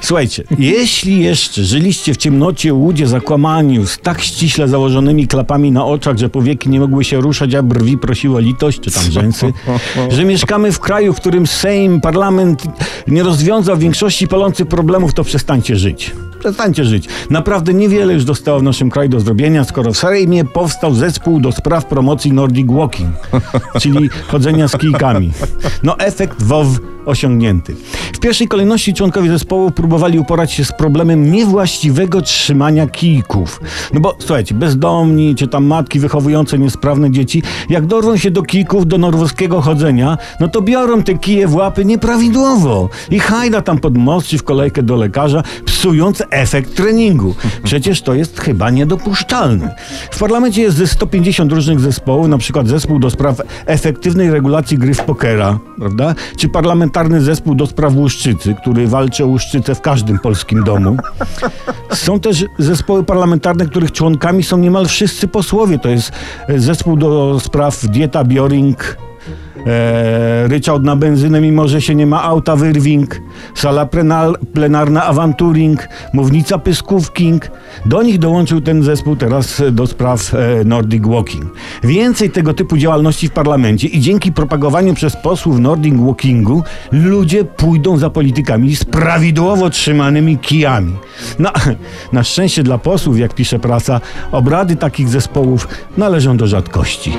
Słuchajcie, jeśli jeszcze żyliście w ciemnocie, łudzie, zakłamaniu, z tak ściśle założonymi klapami na oczach, że powieki nie mogły się ruszać, a brwi prosiły litość, czy tam rzęsy, że mieszkamy w kraju, w którym Sejm, parlament nie rozwiązał większości palących problemów, to przestańcie żyć. Przestańcie żyć. Naprawdę niewiele już zostało w naszym kraju do zrobienia, skoro w Sejmie powstał zespół do spraw promocji Nordic Walking, czyli chodzenia z kijkami. No efekt WOW osiągnięty. W pierwszej kolejności członkowie zespołu próbowali uporać się z problemem niewłaściwego trzymania kijków. No bo słuchajcie, bezdomni czy tam matki wychowujące niesprawne dzieci, jak dorwą się do kijków, do norweskiego chodzenia, no to biorą te kije w łapy nieprawidłowo i hajda tam pod most czy w kolejkę do lekarza, psując efekt treningu. Przecież to jest chyba niedopuszczalne. W parlamencie jest ze 150 różnych zespołów, na przykład zespół do spraw efektywnej regulacji gry w pokera, prawda? Czy parlamentarny zespół do spraw łuszczycy, który walczy o łuszczycę w każdym polskim domu. Są też zespoły parlamentarne, których członkami są niemal wszyscy posłowie. To jest zespół do spraw dieta Bioring, e, ryczałt na benzynę, mimo że się nie ma auta Wyrwing, sala plenal, plenarna Awanturing, mównica Pyskówking. Do nich dołączył ten zespół teraz do spraw e, Nordic Walking. Więcej tego typu działalności w parlamencie i dzięki propagowaniu przez posłów Nordic Walkingu ludzie pójdą za politykami z prawidłowo trzymanymi kijami. No, na szczęście dla posłów, jak pisze prasa, obrady takich zespołów należą do rzadkości.